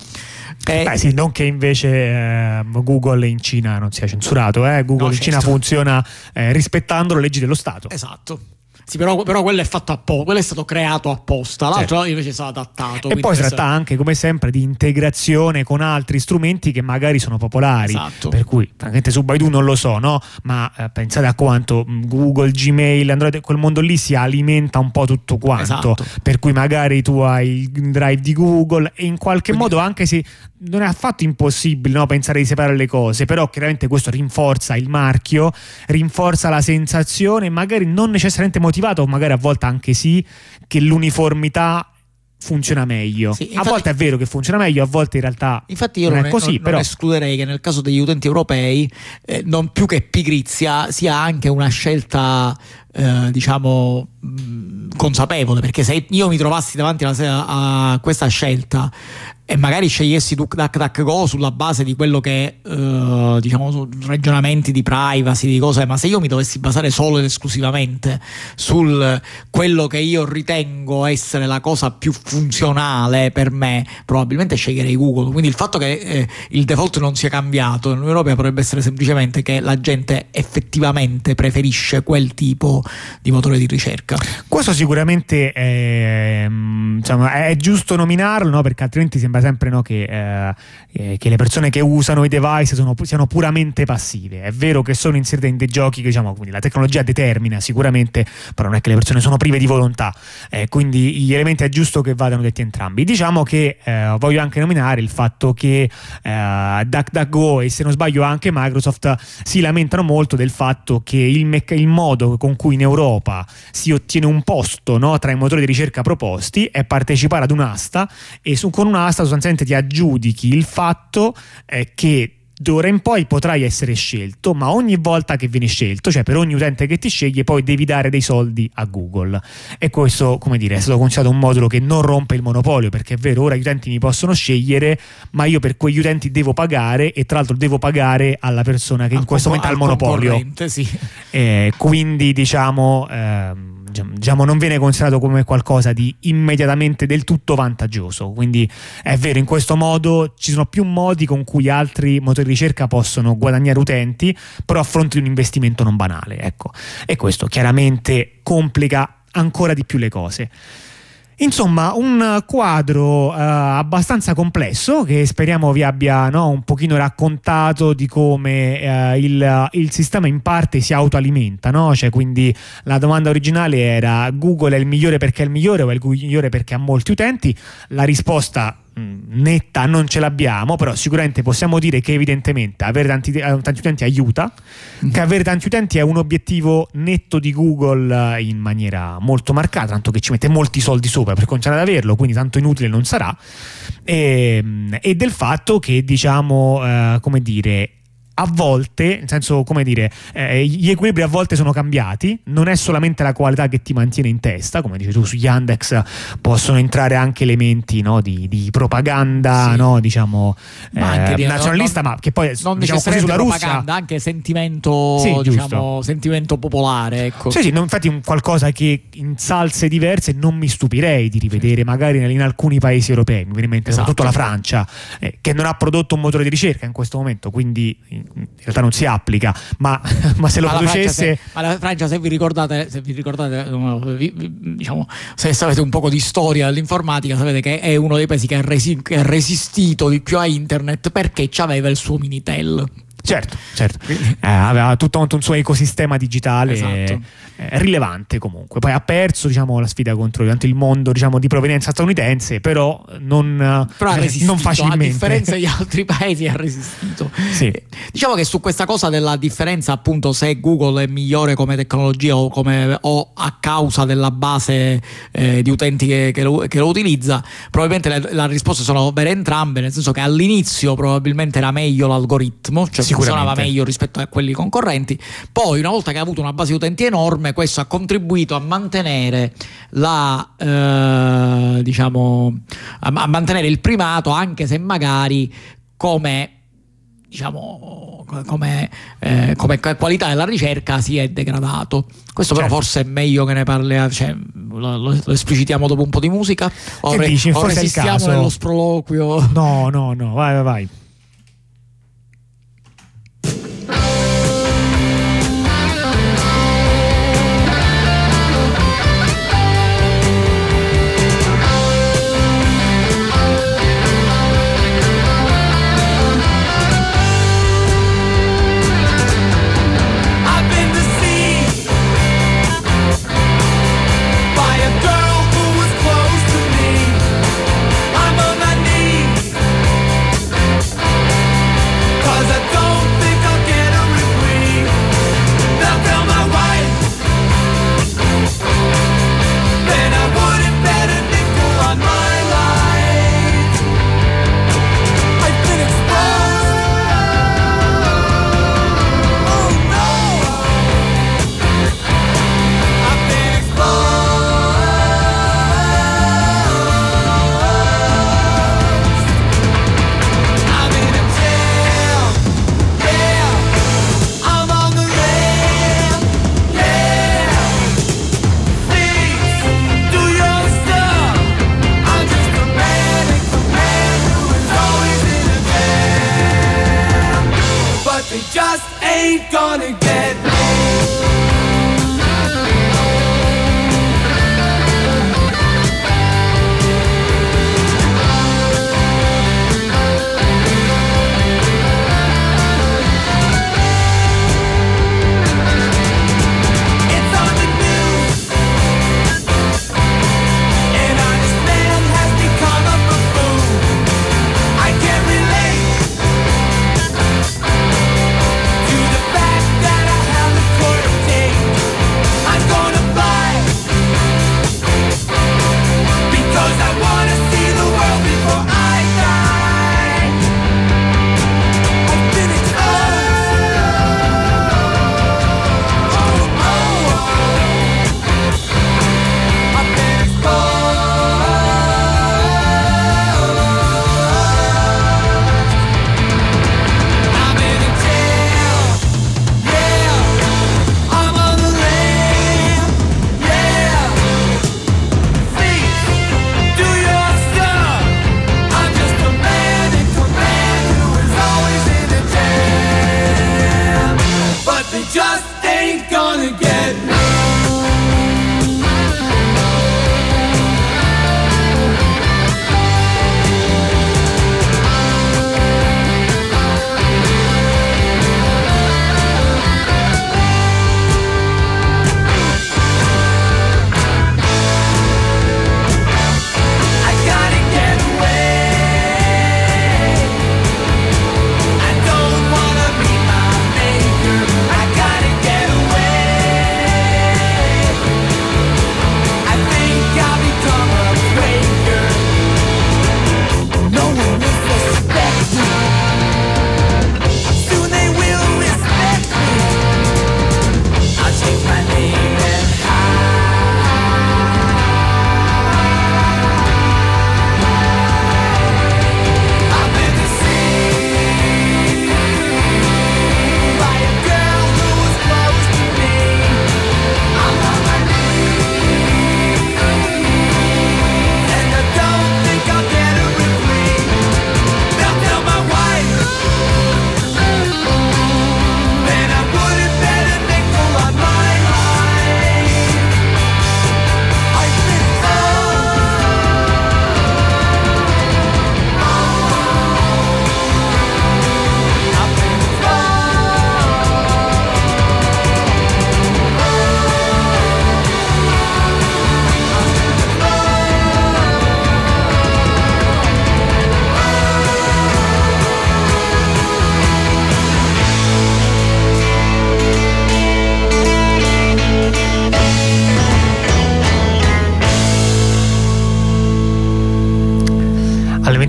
Eh, Beh, sì, non che invece eh, Google in Cina non sia censurato, eh? Google no, in Cina certo. funziona eh, rispettando le leggi dello Stato. Esatto. Sì, però, però, quello è fatto apposta, quello è stato creato apposta, l'altro certo. invece è stato adattato. E poi si tratta anche, come sempre, di integrazione con altri strumenti che magari sono popolari. Esatto. Per cui, francamente, su Baidu non lo so, no? Ma eh, pensate a quanto mm, Google, Gmail, Android, quel mondo lì si alimenta un po' tutto quanto. Esatto. Per cui magari tu hai il drive di Google e in qualche Quindi, modo, anche se non è affatto impossibile no, pensare di separare le cose, però chiaramente questo rinforza il marchio, rinforza la sensazione, magari non necessariamente motivato, magari a volte anche sì, che l'uniformità funziona meglio. Sì, infatti, a volte è vero che funziona meglio, a volte in realtà infatti io non, non è così. Non, però... non escluderei che nel caso degli utenti europei, eh, non più che pigrizia, sia anche una scelta, eh, diciamo, mh, consapevole. Perché se io mi trovassi davanti a, a questa scelta e magari scegliessi DuckDuckGo sulla base di quello che eh, diciamo ragionamenti di privacy di cose ma se io mi dovessi basare solo ed esclusivamente su quello che io ritengo essere la cosa più funzionale per me probabilmente sceglierei Google quindi il fatto che eh, il default non sia cambiato nell'Unione Europea potrebbe essere semplicemente che la gente effettivamente preferisce quel tipo di motore di ricerca. Questo sicuramente è, insomma, è giusto nominarlo no? perché altrimenti sembra sempre no, che, eh, che, le persone che usano i device sono, siano puramente passive. È vero che sono inserite in dei giochi che diciamo, la tecnologia determina sicuramente, però non è che le persone sono prive di volontà, eh, quindi gli elementi è giusto che vadano detti entrambi. Diciamo che eh, voglio anche nominare il fatto che eh, DuckDuckGo e se non sbaglio anche Microsoft si lamentano molto del fatto che il, mecc- il modo con cui in Europa si ottiene un posto no, tra i motori di ricerca proposti è partecipare ad un'asta e su, con un'asta sostanzialmente ti aggiudichi. Il fatto eh, che d'ora in poi potrai essere scelto, ma ogni volta che vieni scelto, cioè per ogni utente che ti sceglie, poi devi dare dei soldi a Google. E questo, come dire, è stato considerato un modulo che non rompe il monopolio, perché è vero, ora gli utenti mi possono scegliere, ma io per quegli utenti devo pagare e tra l'altro devo pagare alla persona che in questo momento ha il monopolio. Sì. Eh, quindi diciamo... Ehm, diciamo, non viene considerato come qualcosa di immediatamente del tutto vantaggioso. Quindi è vero, in questo modo ci sono più modi con cui altri motori di ricerca possono guadagnare utenti, però a fronte di un investimento non banale. Ecco. E questo chiaramente complica ancora di più le cose. Insomma, un quadro uh, abbastanza complesso che speriamo vi abbia no, un pochino raccontato di come uh, il, il, sistema in parte si autoalimenta, no? cioè, quindi la domanda originale era Google è il migliore perché è il migliore o è il migliore perché ha molti utenti? La risposta netta non ce l'abbiamo, però sicuramente possiamo dire che evidentemente avere tanti, eh, tanti utenti aiuta, mm. che avere tanti utenti è un obiettivo netto di Google in maniera molto marcata, tanto che ci mette molti soldi sopra per cominciare ad averlo, quindi tanto inutile non sarà, e, ehm, e del fatto che diciamo, eh, come dire, a volte, nel senso, come dire, eh, gli equilibri a volte sono cambiati, non è solamente la qualità che ti mantiene in testa, come dici tu, su Yandex possono entrare anche elementi no, di, di, propaganda, sì. no, diciamo, ma eh, nazionalista, non, ma che poi, non diciamo così sulla Russia... anche sentimento, sì, diciamo, sentimento popolare, ecco. Sì, sì, no, infatti un qualcosa che in salse diverse non mi stupirei di rivedere magari in alcuni paesi europei, mi viene in mente esatto. soprattutto la Francia, eh, che non ha prodotto un motore di ricerca in questo momento, quindi in realtà non si applica, ma, ma se lo ma producesse... Ma la Francia, se vi ricordate, se vi ricordate diciamo, se sapete un po' di storia dell'informatica, sapete che è uno dei paesi che ha, resi- che ha resistito di più a internet perché aveva il suo Minitel. Certo, certo. Eh, aveva tutto un suo ecosistema digitale esatto. eh, rilevante comunque. Poi ha perso diciamo, la sfida contro il mondo diciamo, di provenienza statunitense, però non, però non facilmente. A differenza di altri paesi ha resistito. Sì. Diciamo che su questa cosa della differenza appunto se Google è migliore come tecnologia o, come, o a causa della base eh, di utenti che, che, lo, che, lo, utilizza, probabilmente le, le risposte sono vere entrambe, nel senso che all'inizio probabilmente era meglio l'algoritmo, cioè funzionava meglio rispetto a quelli concorrenti. Poi, una volta che ha avuto una base utenti enorme, questo ha contribuito a mantenere la eh, diciamo a mantenere il primato, anche se magari come diciamo come, eh, come, qualità della ricerca si è degradato. Questo certo. però forse è meglio che ne parli, cioè, lo, lo, esplicitiamo dopo un po' di musica o, re, dici, o resistiamo nello sproloquio? No, no, no, vai, vai, vai.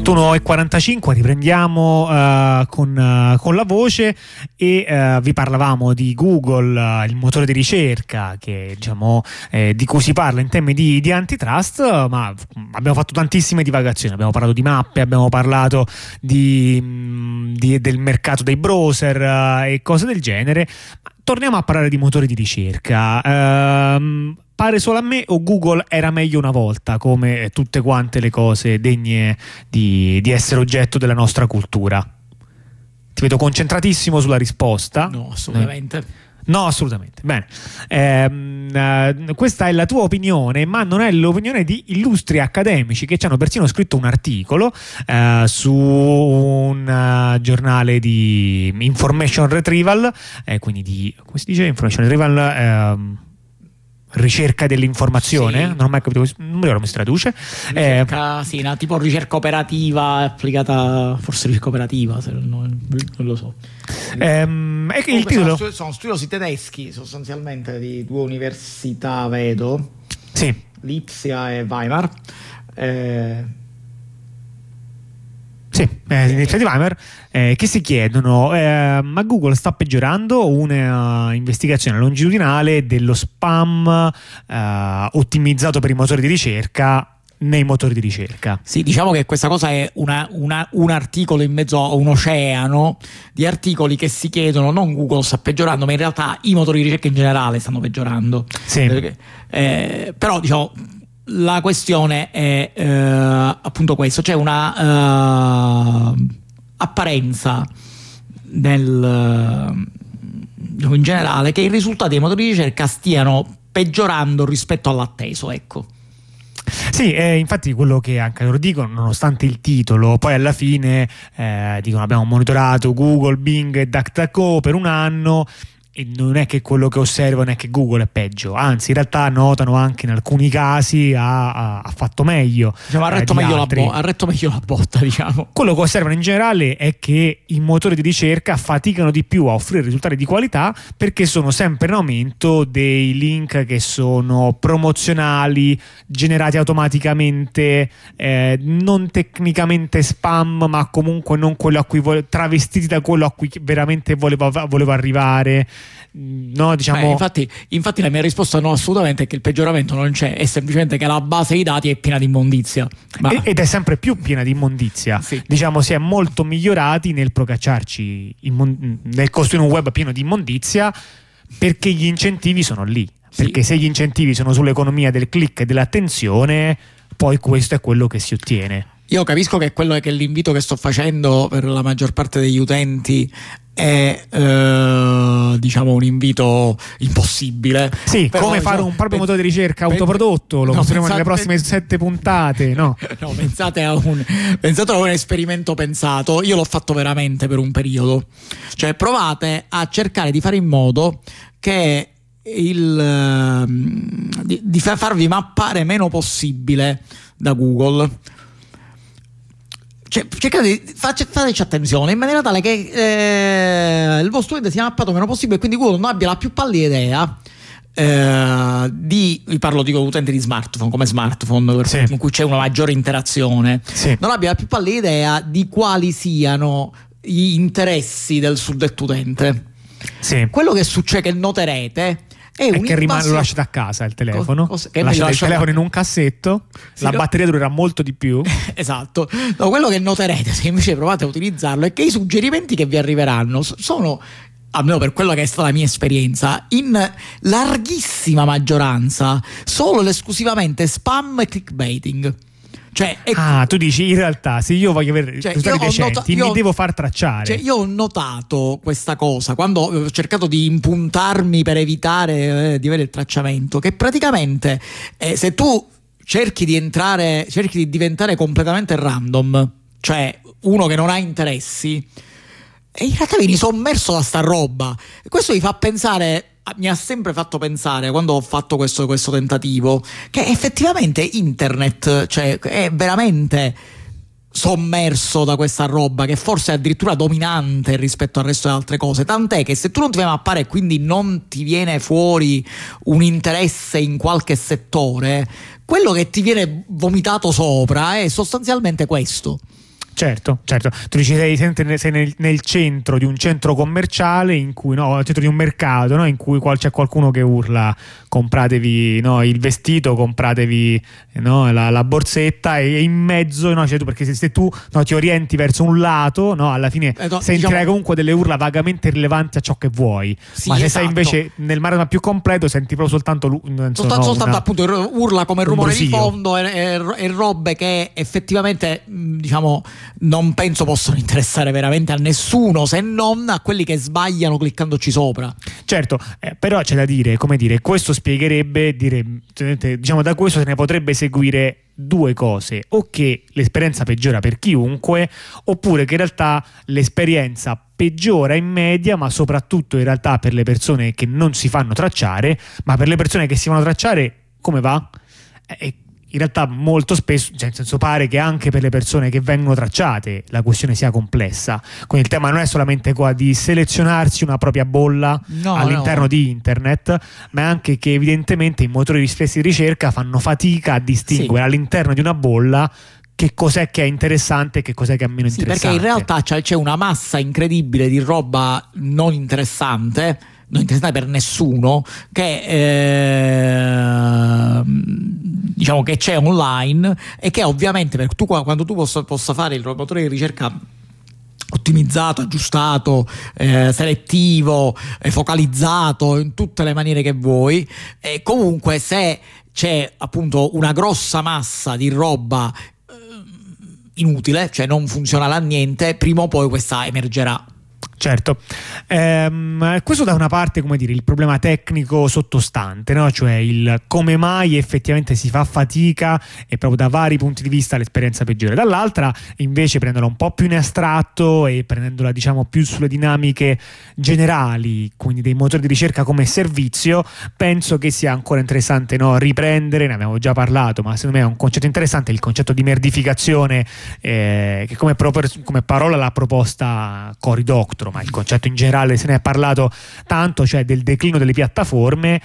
21.45 riprendiamo uh, con, uh, con, la voce e uh, vi parlavamo di Google, il motore di ricerca che, diciamo, eh, di cui si parla in temi di, di, antitrust, ma abbiamo fatto tantissime divagazioni, abbiamo parlato di mappe, abbiamo parlato di, mm, di, del mercato dei browser e cose del genere. Torniamo a parlare di motori di ricerca. Uh, pare solo a me o Google era meglio una volta, come tutte quante le cose degne di, di essere oggetto della nostra cultura? Ti vedo concentratissimo sulla risposta. No, assolutamente. Eh. No, assolutamente. Bene, eh, questa è la tua opinione, ma non è l'opinione di illustri accademici che ci hanno persino scritto un articolo eh, su un uh, giornale di information retrieval, eh, quindi di come si dice information retrieval ehm, ricerca dell'informazione, sì. non ho mai capito, non mi ricordo come si traduce. Ricerca, eh, sì, una tipo ricerca operativa applicata, forse ricerca operativa, se non, non lo so. Ehm, il titolo... sono, sono studiosi tedeschi sostanzialmente di due università, vedo. Sì. Lipsia e Weimar. Eh, sì, eh, iniziativa Hammer eh, che si chiedono eh, ma Google sta peggiorando una investigazione longitudinale dello spam eh, ottimizzato per i motori di ricerca nei motori di ricerca. Sì, diciamo che questa cosa è una, una, un articolo in mezzo a un oceano di articoli che si chiedono non Google sta peggiorando, ma in realtà i motori di ricerca in generale stanno peggiorando. Sì. Perché, eh, però diciamo la questione è eh, appunto questo, c'è una uh, apparenza nel, uh, in generale che i risultati dei motori di ricerca stiano peggiorando rispetto all'atteso, ecco. Sì, eh, infatti quello che anche loro dicono, nonostante il titolo, poi alla fine eh, dicono abbiamo monitorato Google, Bing e DuckDuckGo per un anno e non è che quello che osservano è che Google è peggio, anzi in realtà notano anche in alcuni casi ha, ha, ha fatto meglio. Diciamo, ha, retto eh, meglio bo- ha, retto meglio la botta, diciamo. Quello che osservano in generale è che i motori di ricerca faticano di più a offrire risultati di qualità perché sono sempre in aumento dei link che sono promozionali, generati automaticamente, eh, non tecnicamente spam, ma comunque non quello a cui vo- travestiti da quello a cui veramente volevo, volevo arrivare. No, diciamo... Beh, infatti, infatti, la mia risposta no, assolutamente è che il peggioramento non c'è, è semplicemente che la base dei dati è piena di immondizia. Ma... Ed è sempre più piena di immondizia. Sì. Diciamo, si è molto migliorati nel procacciarci, immond... nel costruire un web pieno di immondizia perché gli incentivi sono lì. Sì. Perché se gli incentivi sono sull'economia del click e dell'attenzione, poi questo è quello che si ottiene. Io capisco che quello è che l'invito che sto facendo per la maggior parte degli utenti è eh, diciamo un invito impossibile. Sì, Però, come diciamo, fare un proprio motore di ricerca pen- autoprodotto, lo no, mostreremo nelle prossime pen- sette puntate. No, no pensate, a un, pensate a un esperimento pensato. Io l'ho fatto veramente per un periodo. Cioè, provate a cercare di fare in modo che il, ehm, di, di farvi mappare meno possibile da Google cioè, cercate di fateci attenzione in maniera tale che eh, il vostro ente sia mappato meno possibile e quindi Google non abbia la più pallida idea eh, di vi parlo di utenti di smartphone come smartphone sì. in cui c'è una maggiore interazione sì. non abbia la più pallida idea di quali siano gli interessi del suddetto utente sì. quello che succede che noterete è, è che rimane, lo lasciate a casa il telefono. Che lasciate il telefono in un cassetto, sì, la no? batteria durerà molto di più. esatto. No, quello che noterete se invece provate a utilizzarlo è che i suggerimenti che vi arriveranno sono almeno per quello che è stata la mia esperienza, in larghissima maggioranza solo ed esclusivamente spam e clickbaiting. Cioè, ah, tu dici in realtà se io voglio avere cioè, risultati decenti nota- mi devo far tracciare. Cioè, io ho notato questa cosa quando ho cercato di impuntarmi per evitare eh, di avere il tracciamento, che praticamente eh, se tu cerchi di entrare, cerchi di diventare completamente random, cioè uno che non ha interessi, e in realtà vieni sommerso da sta roba. Questo mi fa pensare mi ha sempre fatto pensare quando ho fatto questo, questo tentativo che effettivamente internet cioè, è veramente sommerso da questa roba che forse è addirittura dominante rispetto al resto delle altre cose. Tant'è che se tu non ti vai a mappare e quindi non ti viene fuori un interesse in qualche settore quello che ti viene vomitato sopra è sostanzialmente questo Certo, certo. Tu dici sei, sei nel, nel, centro di un centro commerciale in cui, no, nel centro di un mercato, no, in cui c'è qualcuno che urla compratevi no, il vestito, compratevi no, la, la, borsetta e in mezzo, no, cioè tu, perché se, se tu no, ti orienti verso un lato, no, alla fine eh, no, sentirai diciamo... comunque delle urla vagamente rilevanti a ciò che vuoi. Sì, ma se esatto. sei invece nel marathon più completo senti proprio soltanto, insomma, soltanto, soltanto appunto urla come rumore di fondo e, e, e, robe che effettivamente diciamo non penso possano interessare veramente a nessuno se non a quelli che sbagliano cliccandoci sopra. Certo, eh, però c'è da dire, come dire, questo spiegherebbe, dire, diciamo da questo se ne potrebbe seguire due cose, o che l'esperienza peggiora per chiunque, oppure che in realtà l'esperienza peggiora in media, ma soprattutto in realtà per le persone che non si fanno tracciare, ma per le persone che si fanno tracciare come va? Eh, in realtà molto spesso, cioè nel senso pare che anche per le persone che vengono tracciate la questione sia complessa. Quindi il tema non è solamente qua di selezionarsi una propria bolla no, all'interno no. di internet, ma è anche che evidentemente i motori di stessi di ricerca fanno fatica a distinguere sì. all'interno di una bolla che cos'è che è interessante e che cos'è che è meno sì, interessante. Perché in realtà c'è una massa incredibile di roba non interessante non interessante per nessuno che eh, diciamo che c'è online e che ovviamente per tu, quando tu possa, possa fare il motore di ricerca ottimizzato, aggiustato, eh, selettivo, eh, focalizzato in tutte le maniere che vuoi e comunque se c'è appunto una grossa massa di roba eh, inutile, cioè non funzionale a niente, prima o poi questa emergerà. Certo, ehm, questo da una parte come dire il problema tecnico sottostante, no? cioè il come mai effettivamente si fa fatica e proprio da vari punti di vista l'esperienza peggiore, dall'altra invece prendendola un po' più in astratto e prendendola diciamo più sulle dinamiche generali, quindi dei motori di ricerca come servizio, penso che sia ancora interessante no? riprendere, ne abbiamo già parlato, ma secondo me è un concetto interessante, il concetto di merdificazione eh, che come, come parola l'ha proposta Cory Doctorow ma il concetto in generale se ne è parlato tanto, cioè del declino delle piattaforme,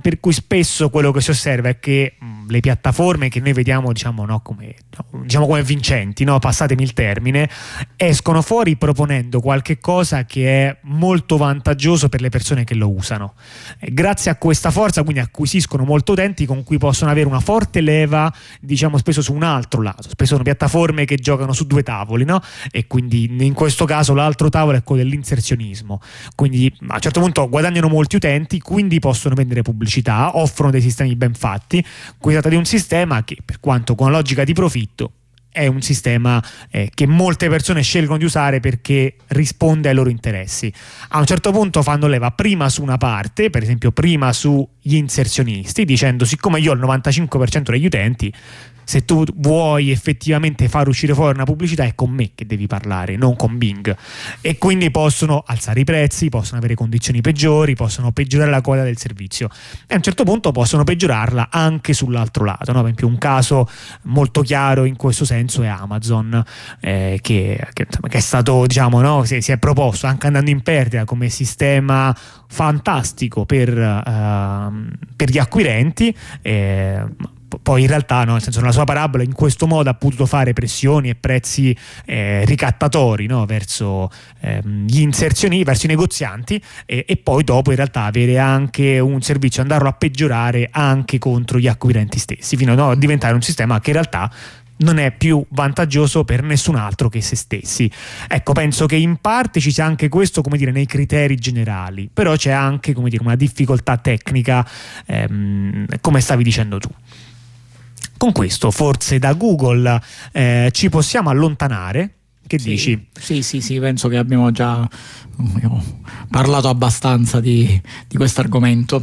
per cui spesso quello che si osserva è che mh, le piattaforme che noi vediamo diciamo, no, come, diciamo come, vincenti, no, passatemi il termine, escono fuori proponendo qualche cosa che è molto vantaggioso per le persone che lo usano. E grazie a questa forza quindi acquisiscono molto utenti con cui possono avere una forte leva, diciamo spesso su un altro lato, spesso sono piattaforme che giocano su due tavoli, no? E quindi in questo caso l'altro tavolo è quello dell'inserzionismo. Quindi a un certo punto guadagnano molti utenti, quindi possono vendere pubblicità, offrono dei sistemi ben fatti. Qui tratta di un sistema che, per quanto con logica di profitto, è un sistema eh, che molte persone scelgono di usare perché risponde ai loro interessi. A un certo punto fanno leva prima su una parte, per esempio prima sugli inserzionisti, dicendo siccome io ho il 95% degli utenti, se tu vuoi effettivamente far uscire fuori una pubblicità è con me che devi parlare, non con Bing. E quindi possono alzare i prezzi, possono avere condizioni peggiori, possono peggiorare la qualità del servizio e a un certo punto possono peggiorarla anche sull'altro lato. No? Per esempio un caso molto chiaro in questo senso è Amazon eh, che, che, che, è stato, diciamo, no? si, si, è proposto anche andando in perdita come sistema fantastico per, uh, per gli acquirenti. Eh, poi in realtà no, nel senso nella sua parabola in questo modo ha potuto fare pressioni e prezzi eh, ricattatori no, verso ehm, gli inserzioni, verso i negozianti e, e, poi dopo in realtà avere anche un servizio, andarlo a peggiorare anche contro gli acquirenti stessi, fino no, a diventare un sistema che in realtà non è più vantaggioso per nessun altro che se stessi. Ecco, penso che in parte ci sia anche questo, come dire, nei criteri generali, però c'è anche, come dire, una difficoltà tecnica, ehm, come stavi dicendo tu. Con questo forse da Google eh, ci possiamo allontanare. Che sì, dici? Sì, sì, sì, penso che abbiamo già abbiamo parlato abbastanza di, di questo argomento.